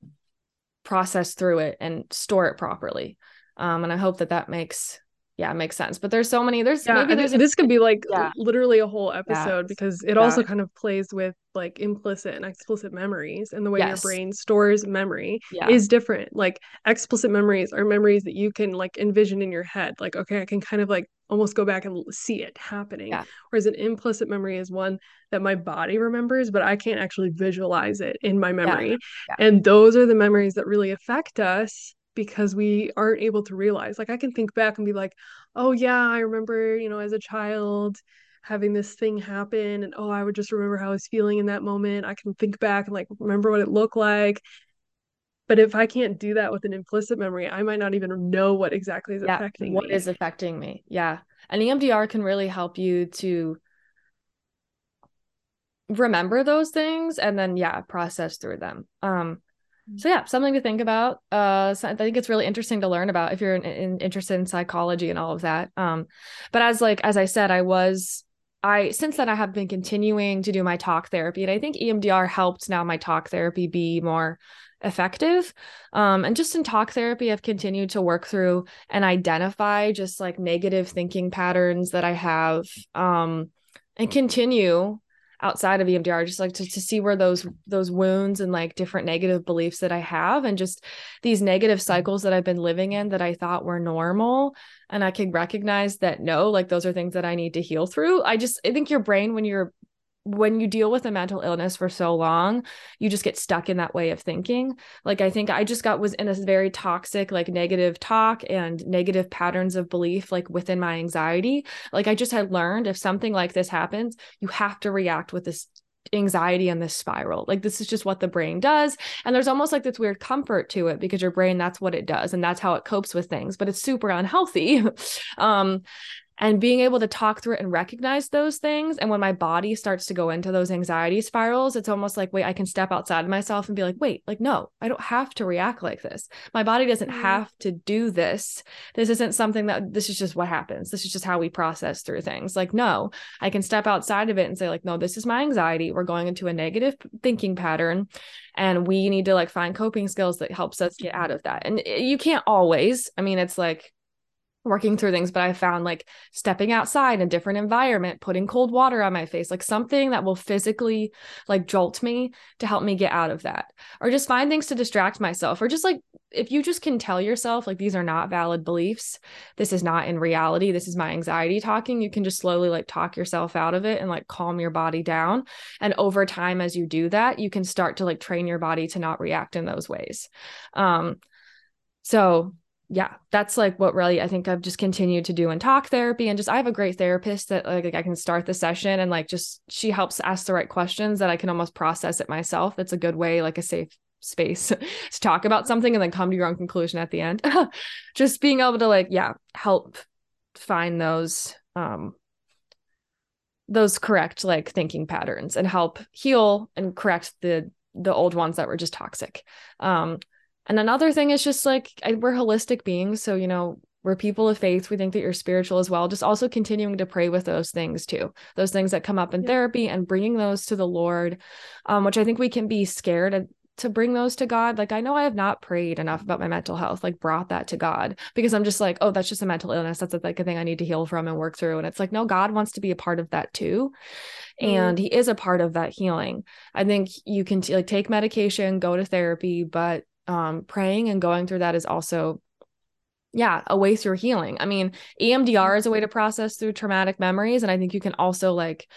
process through it and store it properly. Um, and I hope that that makes yeah, it makes sense. But there's so many. There's yeah, maybe there's this could be like yeah. literally a whole episode yeah. because it yeah. also kind of plays with like implicit and explicit memories and the way yes. your brain stores memory is different. Like explicit memories are memories that you can like envision in your head. Like, okay, I can kind of like almost go back and see it happening. Whereas an implicit memory is one that my body remembers, but I can't actually visualize it in my memory. And those are the memories that really affect us because we aren't able to realize. Like I can think back and be like, oh yeah, I remember, you know, as a child having this thing happen and oh, I would just remember how I was feeling in that moment. I can think back and like remember what it looked like. But if I can't do that with an implicit memory, I might not even know what exactly is yeah, affecting what me. What is affecting me? Yeah. And EMDR can really help you to remember those things and then yeah, process through them. Um so yeah something to think about. Uh i think it's really interesting to learn about if you're in, in, interested in psychology and all of that. Um but as like as i said i was i since then i have been continuing to do my talk therapy and i think emdr helped now my talk therapy be more effective. Um and just in talk therapy i've continued to work through and identify just like negative thinking patterns that i have um and continue outside of EMDR, just like to, to see where those those wounds and like different negative beliefs that I have and just these negative mm-hmm. cycles that I've been living in that I thought were normal. And I can recognize that no, like those are things that I need to heal through. I just I think your brain when you're when you deal with a mental illness for so long you just get stuck in that way of thinking. Like i think i just got was in a very toxic like negative talk and negative patterns of belief like within my anxiety. Like i just had learned if something like this happens you have to react with this anxiety and this spiral. Like this is just what the brain does. And there's almost like this weird comfort to it because your brain that's what it does and that's how it copes with things but it's super unhealthy. Um and being able to talk through it and recognize those things. And when my body starts to go into those anxiety spirals it's almost like wait i can step outside of myself and be like wait like no i don't have to react like this. My body doesn't mm-hmm. have to do this. This isn't something that this is just what happens. This is just how we process through things. Like no i can step outside of it and say like no this is my anxiety. We're going into a negative thinking pattern and we need to like find coping skills that helps us get out of that. And eh, you can't always i mean it's like working through things but i found like stepping outside in a different environment putting cold water on my face like something that will physically like jolt me to help me get out of that. Or just find things to distract myself or just like if you just can tell yourself like these are not valid beliefs this is not in reality this is my anxiety talking you can just slowly like talk yourself out of it and like calm your body down. And over time as you do that you can start to like train your body to not react in those ways. Um so yeah, that's like what really I think I've just continued to do in talk therapy. And just I have a great therapist that like, I can start the session and like just she helps ask the right questions that I can almost process it myself. It's a good way, like a safe space to talk about something and then come to your own conclusion at the end. just being able to like, yeah, help find those um those correct like thinking patterns and help heal and correct the the old ones that were just toxic. Um and another thing is just like we're holistic beings. So, you know, we're people of faith. We think that you're spiritual as well. Just also continuing to pray with those things too, those things that come up in yeah. therapy and bringing those to the Lord, um, which I think we can be scared to bring those to God. Like, I know I have not prayed enough about my mental health, like, brought that to God because I'm just like, oh, that's just a mental illness. That's like a thing I need to heal from and work through. And it's like, no, God wants to be a part of that too. Mm. And He is a part of that healing. I think you can t- like take medication, go to therapy, but um, praying and going through that is also yeah a way through healing i mean emdr is a way to process through traumatic memories and i think you can also like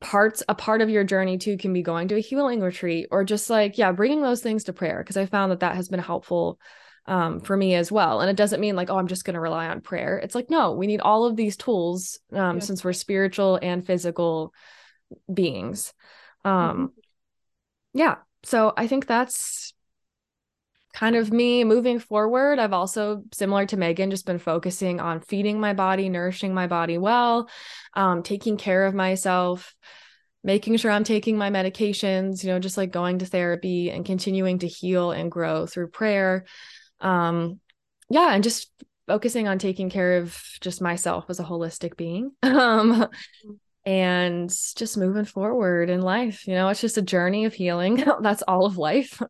parts a part of your journey too can be going to a healing retreat or just like yeah bringing those things to prayer because i found that that has been helpful um, for me as well and it doesn't mean like oh i'm just going to rely on prayer it's like no we need all of these tools um, yeah. since we're spiritual and physical beings. Um mm-hmm. yeah. So I think that's kind of me moving forward. I've also, similar to Megan, just been focusing on feeding my body, nourishing my body well, um, taking care of myself, making sure I'm taking my medications, you know, just like going to therapy and continuing to heal and grow through prayer. Um, yeah, and just focusing on taking care of just myself as a holistic being. um, and just moving forward in life. You know, it's just a journey of healing. That's all of life.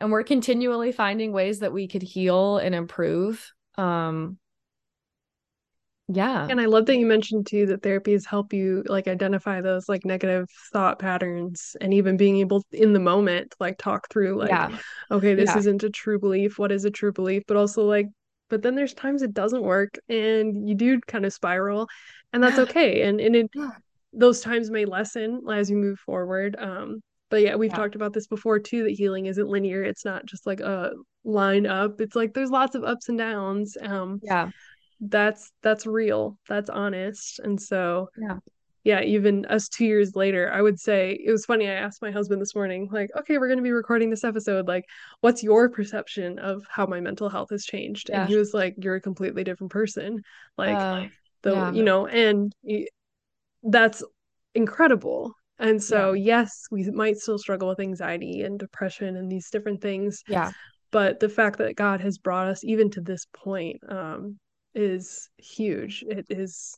And we're continually finding ways that we could heal and improve. Um, yeah. And i love that you mentioned too that therapies help you like identify those like negative thought patterns and even being able in the moment like talk through like yeah. okay this yeah. isn't a true belief. What is a true belief? But also like but then there's times it doesn't work and you do kind of spiral and that's okay. And and it those times may lessen as you move forward. Um but yeah we've yeah. talked about this before too that healing isn't linear. It's not just like a line up. It's like there's lots of ups and downs um yeah. that's that's real. That's honest. And so yeah. yeah even us two years later i would say it was funny i asked my husband this morning like okay we're going to be recording this episode like what's your perception of how my mental health has changed? Yeah. and he was like you're a completely different person. Like uh, the yeah. you know and that's incredible and so yeah. yes we might still struggle with anxiety and depression and these different things yeah but the fact that god has brought us even to this point um is huge. It is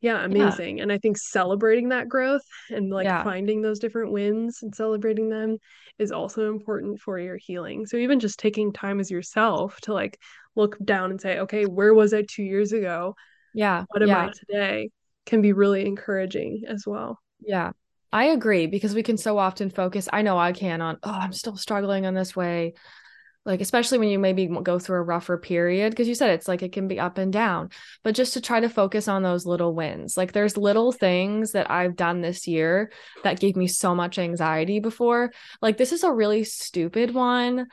yeah, amazing. Yeah. And I think celebrating that growth and like yeah. finding those different wins and celebrating them is also important for your healing. So even just taking time as yourself to like look down and say, okay, where was I two years ago? Yeah. What am. I today? Can be really encouraging as well. Yeah. I agree because we can so often focus. I know I can on, oh, I'm still struggling in this way like especially when you maybe go through a rougher period because you said it's like it can be up and down but just to try to focus on those little wins like there's little things that i've done this year that gave me so much anxiety before like this is a really stupid one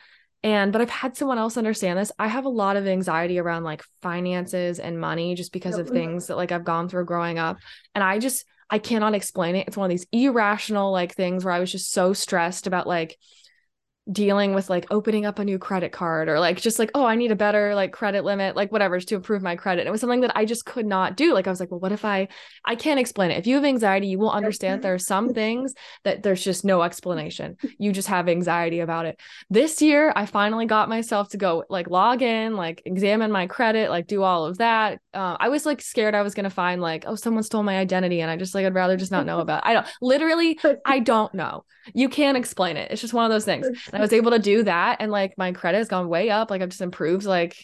and but i've had someone else understand this. I have a lot of anxiety around like finances and money just because of things that like i've gone through growing up. And i just i cannot explain it. It's one of these irrational like things where i was just so stressed about like dealing with like opening up a new credit card or like just like oh i need a better like credit limit like whatever to improve my credit. It was something that i just could not do. Like i was like well what if i i can't explain it. If you have anxiety you will understand there are some things that there's just no explanation. You just have anxiety about it. This year i finally got myself to go like log in like examine my credit like do all of that. Uh, i was like scared i was going to find like oh someone stole my identity and i just like i'd rather just not know about it. i don't literally i don't know. You can't explain it. It's just one of those things and I was able to do that. And like my credit has gone way up. Like I've just improved like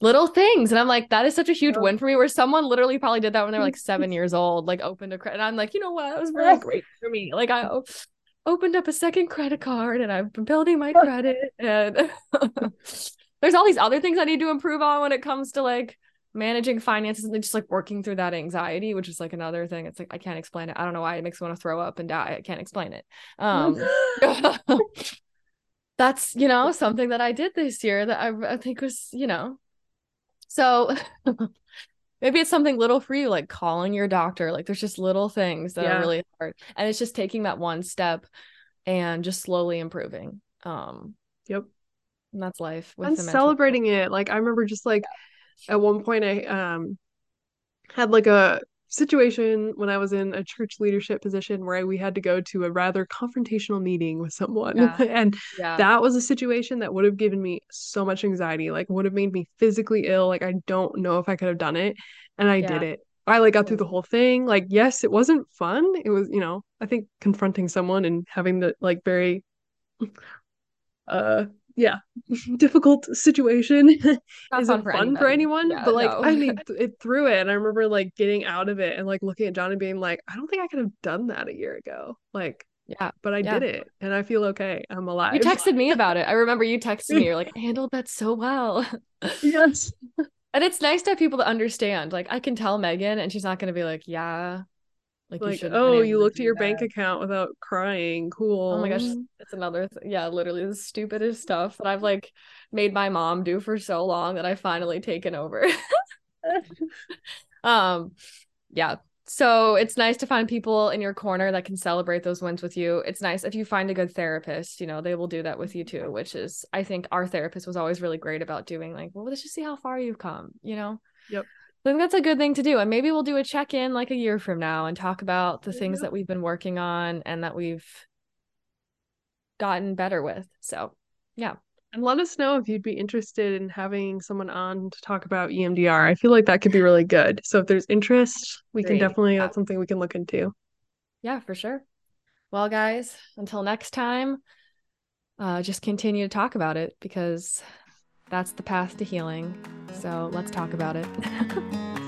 little things. And I'm like, that is such a huge win for me where someone literally probably did that when they were like seven years old, like opened a credit. And I'm like, you know what? That was really great for me. Like I opened up a second credit card and I've been building my credit. And there's all these other things I need to improve on when it comes to like managing finances and just like working through that anxiety which is like another thing. It's like i can't explain it. I don't know why it makes me want to throw up and die. I can't explain it. Um that's you know something that i did this year that i, I think was you know. So maybe it's something little for you like calling your doctor. Like there's just little things that yeah. are really hard. And it's just taking that one step and just slowly improving. Um yep. and that's life and celebrating it. Like i remember just like yeah at one point I um had like a situation when I was in a church leadership position where I, we had to go to a rather confrontational meeting with someone. Yeah. and yeah. that was a situation that would have given me so much anxiety, like would have made me physically ill. Like I don't know if I could have done it. And I yeah. did it. I like got through the whole thing. Like, yes, it wasn't fun. It was, you know, I think confronting someone and having the like very uh yeah difficult situation. Isn't fun for, fun for anyone? Yeah, but like no. i made it through it and i remember like getting out of it and like looking at john and being like i don't think i could have done that a year ago. Like yeah but i yeah. did it and i feel okay. I'm alive. you texted me about it. I remember you texted me. You're like i handled that so well. Yes. And it's nice to have people to understand. Like i can tell megan and she's not going to be like yeah like, like you oh, you looked at your that. bank account without crying. Cool. Oh my gosh, it's another th- yeah, literally the stupidest stuff that I've like made my mom do for so long that I finally taken over. um, yeah. so it's nice to find people in your corner that can celebrate those wins with you. It's nice if you find a good therapist, you know, they will do that with you too, which is I think our therapist was always really great about doing like, well, let's just see how far you've come, you know? Yep. I think that's a good thing to do. And maybe we'll do a check-in like a year from now and talk about the things that we've been working on and that we've gotten better with. So yeah. And let us know if you'd be interested in having someone on to talk about EMDR. I feel like that could be really good. So if there's interest, we Great. can definitely, yeah. that's something we can look into. Yeah, for sure. Well, guys, until next time, uh, just continue to talk about it because that's the path to healing. So let's talk about it.